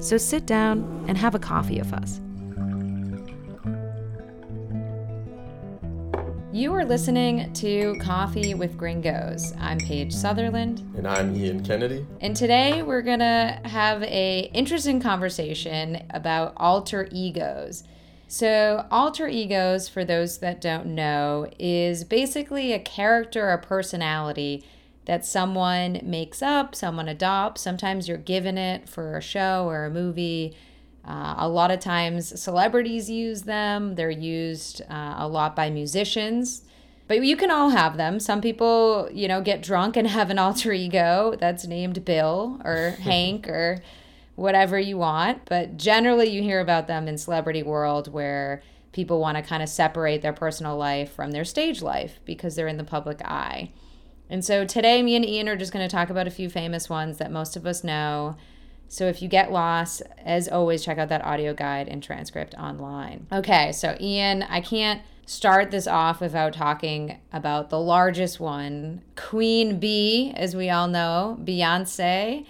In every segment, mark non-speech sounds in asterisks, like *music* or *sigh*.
So sit down and have a coffee with us. You are listening to Coffee with Gringos. I'm Paige Sutherland. And I'm Ian Kennedy. And today we're gonna have a interesting conversation about alter egos. So, alter egos, for those that don't know, is basically a character or personality that someone makes up, someone adopts. Sometimes you're given it for a show or a movie. Uh, a lot of times, celebrities use them. They're used uh, a lot by musicians. But you can all have them. Some people, you know, get drunk and have an *laughs* alter ego that's named Bill or *laughs* Hank or whatever you want. But generally, you hear about them in celebrity world where people want to kind of separate their personal life from their stage life because they're in the public eye. And so today, me and Ian are just going to talk about a few famous ones that most of us know. So if you get lost, as always, check out that audio guide and transcript online. Okay, so Ian, I can't start this off without talking about the largest one, Queen Bee, as we all know, Beyonce.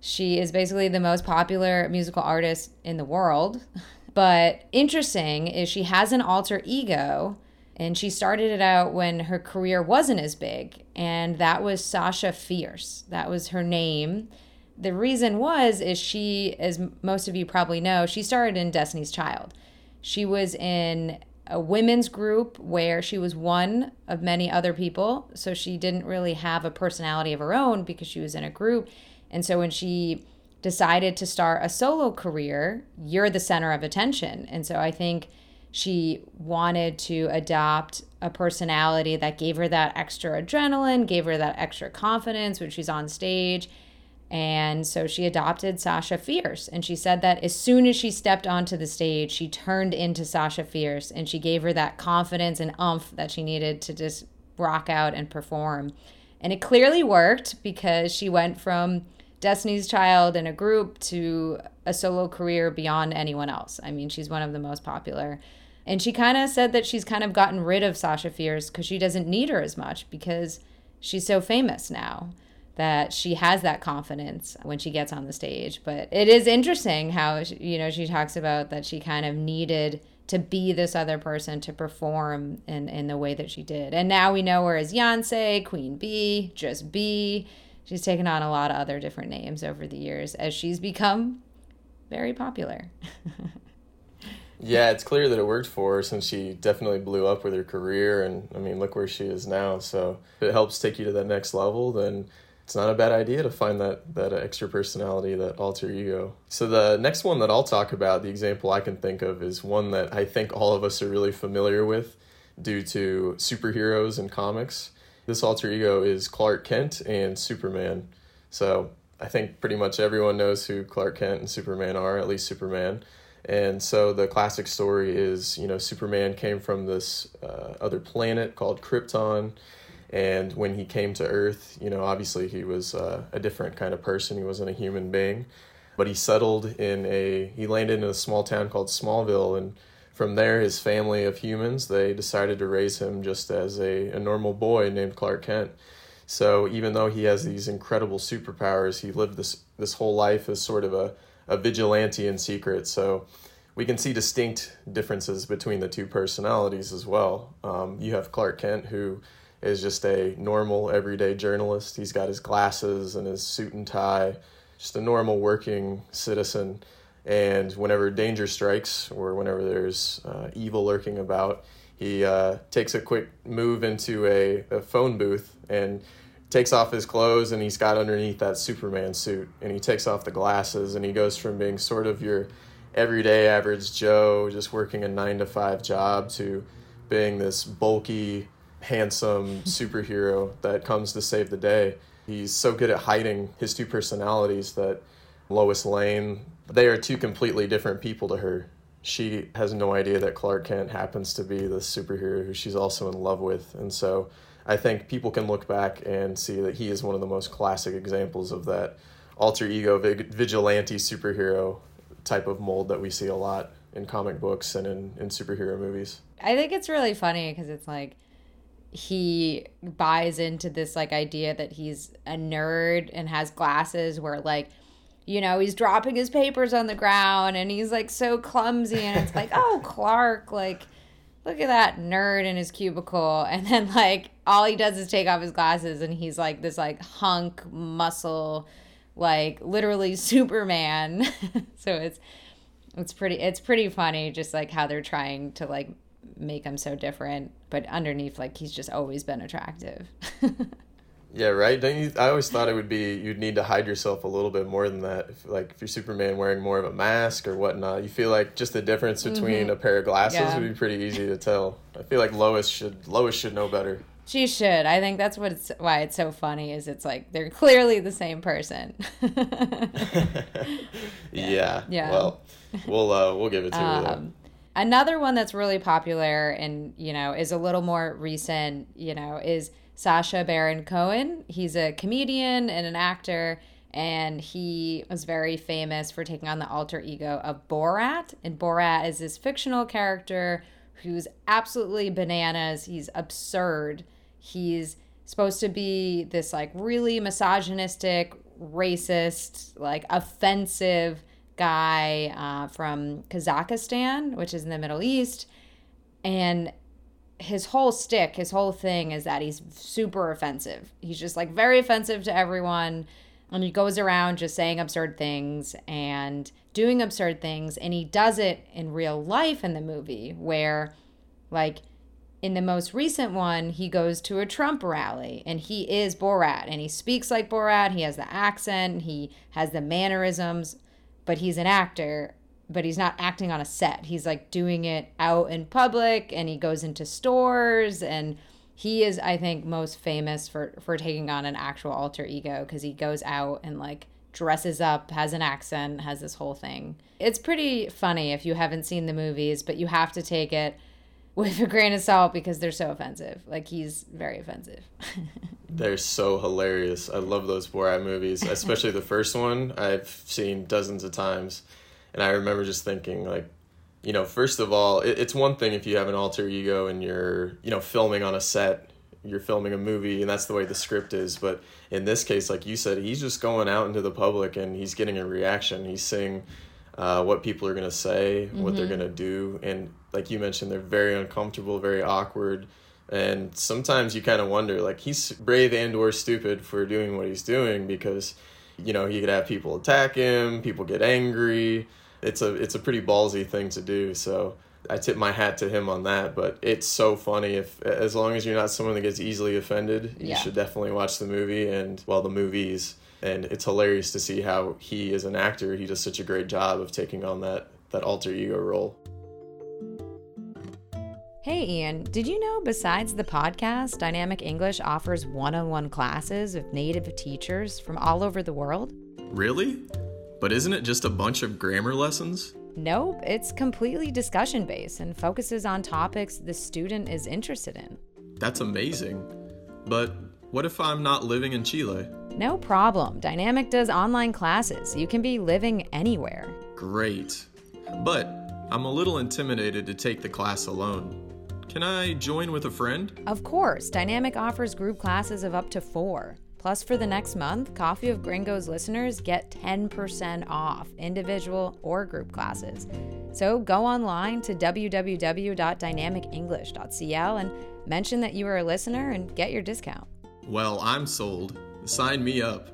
She is basically the most popular musical artist in the world. *laughs* But interesting is she has an alter ego and she started it out when her career wasn't as big and that was Sasha Fierce. That was her name. The reason was is she as most of you probably know, she started in Destiny's Child. She was in a women's group where she was one of many other people, so she didn't really have a personality of her own because she was in a group. And so when she decided to start a solo career, you're the center of attention. And so I think she wanted to adopt a personality that gave her that extra adrenaline, gave her that extra confidence when she's on stage. And so she adopted Sasha Fierce. And she said that as soon as she stepped onto the stage, she turned into Sasha Fierce and she gave her that confidence and umph that she needed to just rock out and perform. And it clearly worked because she went from Destiny's Child in a group to a solo career beyond anyone else. I mean, she's one of the most popular. And she kind of said that she's kind of gotten rid of Sasha Fierce because she doesn't need her as much because she's so famous now that she has that confidence when she gets on the stage. But it is interesting how, you know, she talks about that she kind of needed to be this other person to perform in, in the way that she did. And now we know her as Beyonce, Queen Bee, Just Bee. She's taken on a lot of other different names over the years as she's become very popular. Yeah, it's clear that it worked for her since she definitely blew up with her career. And I mean, look where she is now. So if it helps take you to that next level, then it's not a bad idea to find that, that extra personality, that alter ego. So the next one that I'll talk about, the example I can think of, is one that I think all of us are really familiar with due to superheroes and comics. This alter ego is Clark Kent and Superman. So I think pretty much everyone knows who Clark Kent and Superman are, at least Superman. And so the classic story is, you know, Superman came from this uh, other planet called Krypton. And when he came to Earth, you know, obviously he was uh, a different kind of person. He wasn't a human being. But he settled in a, he landed in a small town called Smallville. And from there, his family of humans, they decided to raise him just as a, a normal boy named Clark Kent. So even though he has these incredible superpowers, he lived this, this whole life as sort of a, a vigilante in secret. So we can see distinct differences between the two personalities as well. Um, you have Clark Kent, who is just a normal, everyday journalist. He's got his glasses and his suit and tie, just a normal working citizen. And whenever danger strikes or whenever there's uh, evil lurking about, he uh, takes a quick move into a, a phone booth and takes off his clothes and he's got underneath that Superman suit and he takes off the glasses and he goes from being sort of your everyday average Joe just working a nine to five job to being this bulky, handsome *laughs* superhero that comes to save the day. He's so good at hiding his two personalities that Lois Lane, they are two completely different people to her. she has no idea that Clark Kent happens to be the superhero who she's also in love with. And so I think people can look back and see that he is one of the most classic examples of that alter ego vig- vigilante superhero type of mold that we see a lot in comic books and in, in superhero movies. I think it's really funny because it's like he buys into this like idea that he's a nerd and has glasses where like you know he's dropping his papers on the ground and he's like so clumsy and it's like *laughs* oh Clark like look at that nerd in his cubicle. *laughs* And then like all he does is take off his glasses and he's like this like hunk muscle like literally *laughs* superman. *laughs* So it's it's pretty it's pretty funny just like how they're trying to like make him so different. But underneath like he's just always been attractive Yeah, right. Don't you? I always thought it would be you'd need to hide yourself a little bit more than that. If, like if you're Superman wearing more of a mask or whatnot, you feel like just the difference between a pair of glasses Yeah. would be pretty easy to tell. I feel like Lois should Lois should know better. she should i think that's what it's why it's so funny is it's like they're clearly the same person *laughs* yeah. Yeah. Well, we'll uh, we'll give it to her. Um, another one that's really popular and you know is a little more recent you know is Sacha Baron Cohen. He's a comedian and an actor and he was very famous for taking on the alter ego of borat. And borat is this fictional character who's absolutely bananas. He's absurd. He's supposed to be this like really misogynistic racist like offensive guy uh, from Kazakhstan, which is in the Middle East. And his whole stick, his whole thing is that he's super offensive. He's just like very offensive to everyone. And he goes around just saying absurd things and doing absurd things. And he does it in real life in the movie, where, like, in the most recent one, he goes to a Trump rally and he is Borat and he speaks like Borat. He has the accent, he has the mannerisms, but he's an actor, but he's not acting on a set. He's like doing it out in public and he goes into stores and he is I think most famous for for taking on an actual alter ego cuz he goes out and like dresses up, has an accent, has this whole thing. It's pretty funny if you haven't seen the movies, but you have to take it with a grain of salt because they're so offensive. Like he's very offensive. *laughs* They're so hilarious. I love those Borat movies, especially the first one. I've seen dozens of times, and I remember just thinking like, you know, first of all, it, it's one thing if you have an alter ego and you're, you know, filming on a set, you're filming a movie, and that's the way the script is. But in this case, like you said, he's just going out into the public and he's getting a reaction. He's seeing uh, what people are gonna say, what they're gonna do, and like you mentioned, they're very uncomfortable, very awkward and sometimes you kind of wonder like he's brave and or stupid for doing what he's doing because you know he could have people attack him people get angry. It's a it's a pretty ballsy thing to do so i tip my hat to him on that but it's so funny if as long as you're not someone that gets easily offended you should definitely watch the movie and well the movies. And it's hilarious to see how he as an actor he does such a great job of taking on that that alter ego role Hey, Ian, did you know besides the podcast, Dynamic English offers one on one classes with native teachers from all over the world? really but isn't it just a bunch of grammar lessons Nope, it's completely discussion based and focuses on topics the student is interested in. That's amazing. But what if I'm not living in Chile? No problem. Dynamic does online classes. You can be living anywhere. Great. But I'm a little intimidated to take the class alone. Can I join with a friend? Of course, Dynamic offers group classes of up to four. Plus, for the next month, Coffee of Gringos listeners get 10% off individual or group classes. So go online to www.dynamicenglish.cl and mention that you are a listener and get your discount. Well, I'm sold. Sign me up.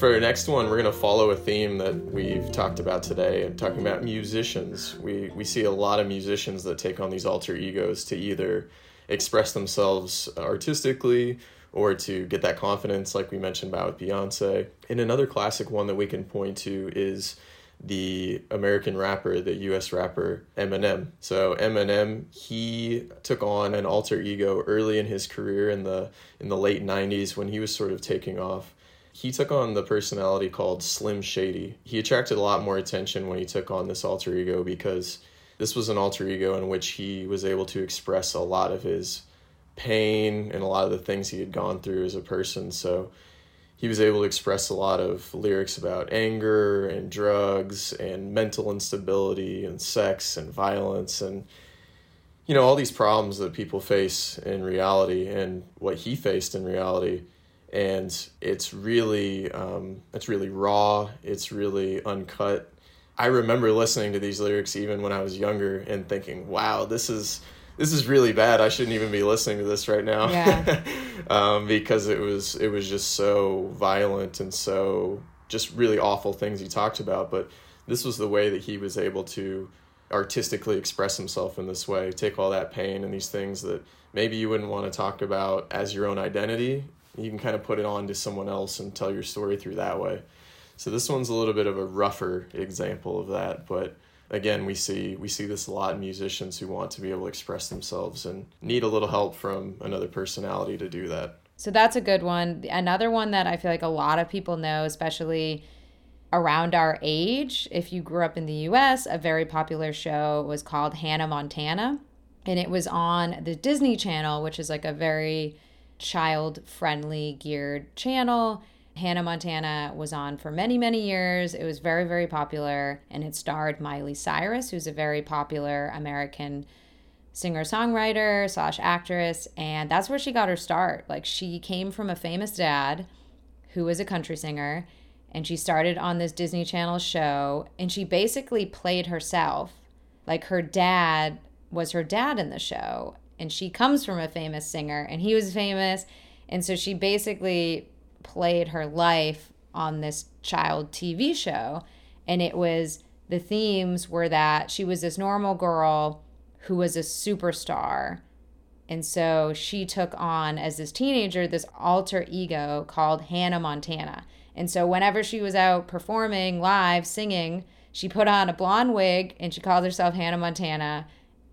For our next one, we're going to follow a theme that we've talked about today and talking about musicians. We, we see a lot of musicians that take on these alter egos to either express themselves artistically or to get that confidence, like we mentioned about with Beyonce. And another classic one that we can point to is the American rapper, the US rapper Eminem. So Eminem, he took on an alter ego early in his career in the in the late 90s when he was sort of taking off. He took on the personality called Slim Shady. He attracted a lot more attention when he took on this alter ego because this was an alter ego in which he was able to express a lot of his pain and a lot of the things he had gone through as a person. So he was able to express a lot of lyrics about anger and drugs and mental instability and sex and violence and you know all these problems that people face in reality and what he faced in reality and it's really um, it's really raw it's really uncut. I remember listening to these lyrics even when i was younger and thinking wow this is this is really bad. I shouldn't even be listening to this right now. Yeah. *laughs* um, because it was it was just so violent and so just really awful things he talked about but this was the way that he was able to artistically express himself in this way take all that pain and these things that maybe you wouldn't want to talk about as your own identity you can kind of put it on to someone else and tell your story through that way so this one's a little bit of a rougher example of that but again we see we see this a lot in musicians who want to be able to express themselves and need a little help from another personality to do that So that's a good one. Another one that I feel like a lot of people know, especially around our age, if you grew up in the US, a very popular show was called Hannah Montana. And it was on the Disney Channel, which is like a very child friendly geared channel. Hannah Montana was on for many, many years. It was very, very popular. And it starred Miley Cyrus, who's a very popular American singer songwriter slash actress and that's where she got her start like she came from a famous dad who was a country singer and she started on this disney channel show and she basically played herself like her dad was her dad in the show and she comes from a famous singer and he was famous and so she basically played her life on this child tv show and it was the themes were that she was this normal girl who was a superstar. And so she took on, as this teenager, this alter ego called Hannah Montana. And so whenever she was out performing live, singing, she put on a blonde wig and she called herself Hannah Montana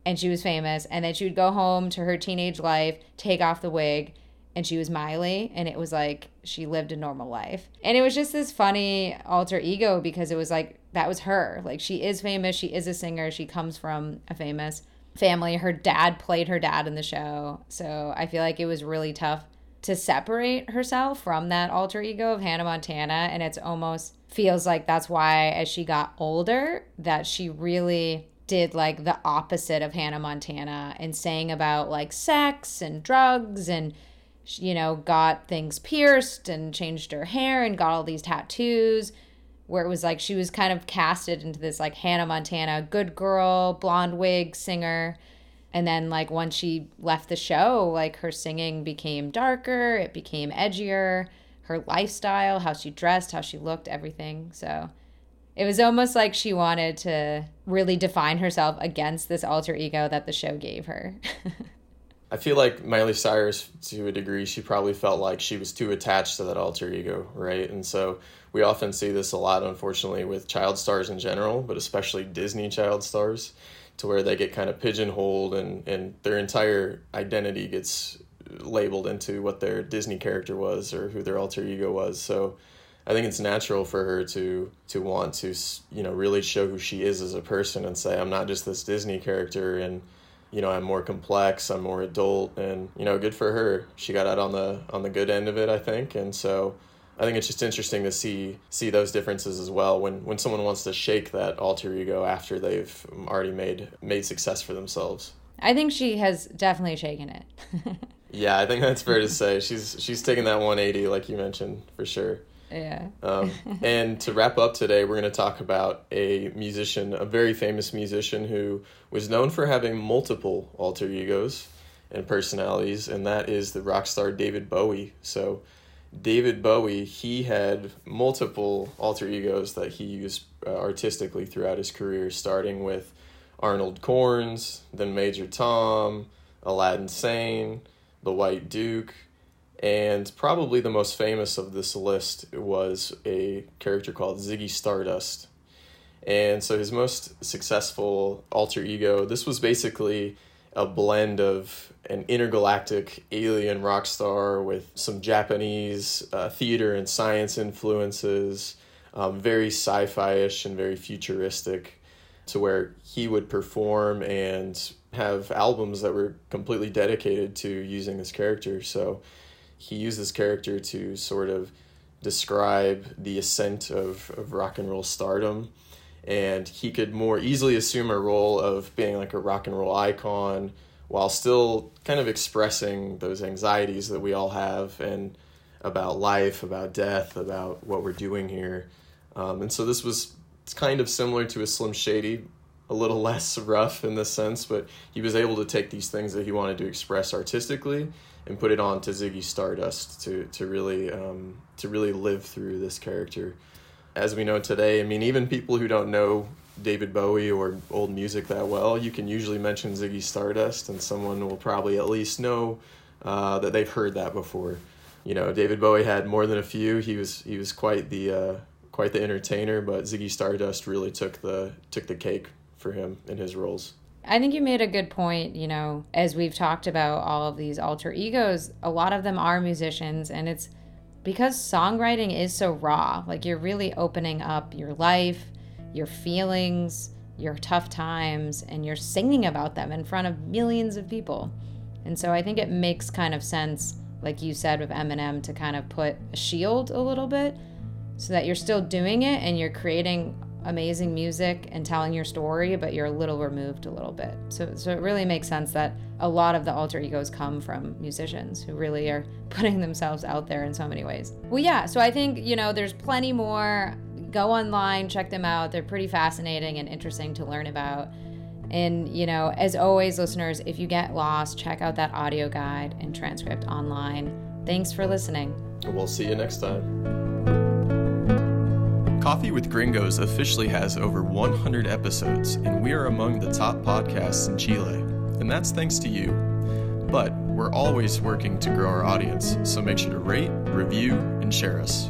and she was famous. And then she would go home to her teenage life, take off the wig, and she was Miley. And it was like she lived a normal life. And it was just this funny alter ego because it was like that was her. Like she is famous, she is a singer, she comes from a famous family. Her dad played her dad in the show. So I feel like it was really tough to separate herself from that alter ego of Hannah Montana. And it's almost feels like that's why, as she got older, that she really did like the opposite of Hannah Montana and sang about like sex and drugs and you know got things pierced and changed her hair and got all these tattoos where it was like she was kind of casted into this like Hannah Montana good girl, blonde wig singer. And then like once she left the show, like her singing became darker, it became edgier, her lifestyle, how she dressed, how she looked, everything. So it was almost like she wanted to really define herself against this alter ego that the show gave her. *laughs* I feel like Miley Cyrus, to a degree, she probably felt like she was too attached to that alter ego, right? And so we often see this a lot, unfortunately, with child stars in general, but especially Disney child stars, to where they get kind of pigeonholed and, and their entire identity gets labeled into what their Disney character was or who their alter ego was. So I think it's natural for her to to want to you know really show who she is as a person and say I'm not just this Disney character and you know I'm more complex, I'm more adult, and you know good for her. She got out on the on the good end of it, I think, and so I think it's just interesting to see see those differences as well when when someone wants to shake that alter ego after they've already made made success for themselves. I think she has definitely shaken it. *laughs* Yeah, I think that's fair to say. She's she's taking that 180 like you mentioned for sure. Yeah. Um, *laughs* and to wrap up today, we're going to talk about a musician, a very famous musician who was known for having multiple alter egos and personalities, and that is the rock star David Bowie. So, David Bowie, he had multiple alter egos that he used uh, artistically throughout his career, starting with Arnold Corns, then Major Tom, Aladdin Sane, the White Duke, and probably the most famous of this list was a character called Ziggy Stardust. And so his most successful alter ego, this was basically a blend of an intergalactic alien rock star with some Japanese uh, theater and science influences, um, very sci fi ish and very futuristic, to where he would perform and have albums that were completely dedicated to using this character. So he used this character to sort of describe the ascent of, of rock and roll stardom. And he could more easily assume a role of being like a rock and roll icon while still kind of expressing those anxieties that we all have and about life, about death, about what we're doing here. Um, and so this was kind of similar to a Slim Shady, a little *laughs* less rough in this sense, but he was able to take these things that he wanted to express artistically and put it on to Ziggy Stardust to to really um, to really live through this character. As we know today, I mean, even people who don't know David Bowie or old music that well, you can usually mention Ziggy Stardust, and someone will probably at least know uh, that they've heard that before. You know, David Bowie had more than a few. He was he was quite the uh, quite the entertainer, but Ziggy Stardust really took the took the cake for him in his roles. I think you made a good point. You know, as we've talked about all of these alter egos, a lot of them are musicians, and it's because songwriting is so raw. Like, you're really opening up your life, your feelings, your tough times, and you're singing about them in front of millions of people. And so I think it makes kind of sense, like you said with Eminem, to kind of put a shield a little bit so that you're still doing it and you're creating amazing music and telling your story, but you're a little removed a little bit. So, so it really makes sense that a lot of the alter egos come from musicians who really are *laughs* putting themselves out there in so many ways. Well, yeah, so I think, you know, there's plenty more. Go online, check them out. They're pretty fascinating and interesting to learn about. And, you know, as always, listeners, if you get lost, check out that audio guide and transcript online. Thanks for listening. We'll see you next time. Coffee with Gringos officially has over 100 episodes, and we are among the top podcasts in Chile. And that's thanks to you. But we're always working to grow our audience, so make sure to rate, review, and share us.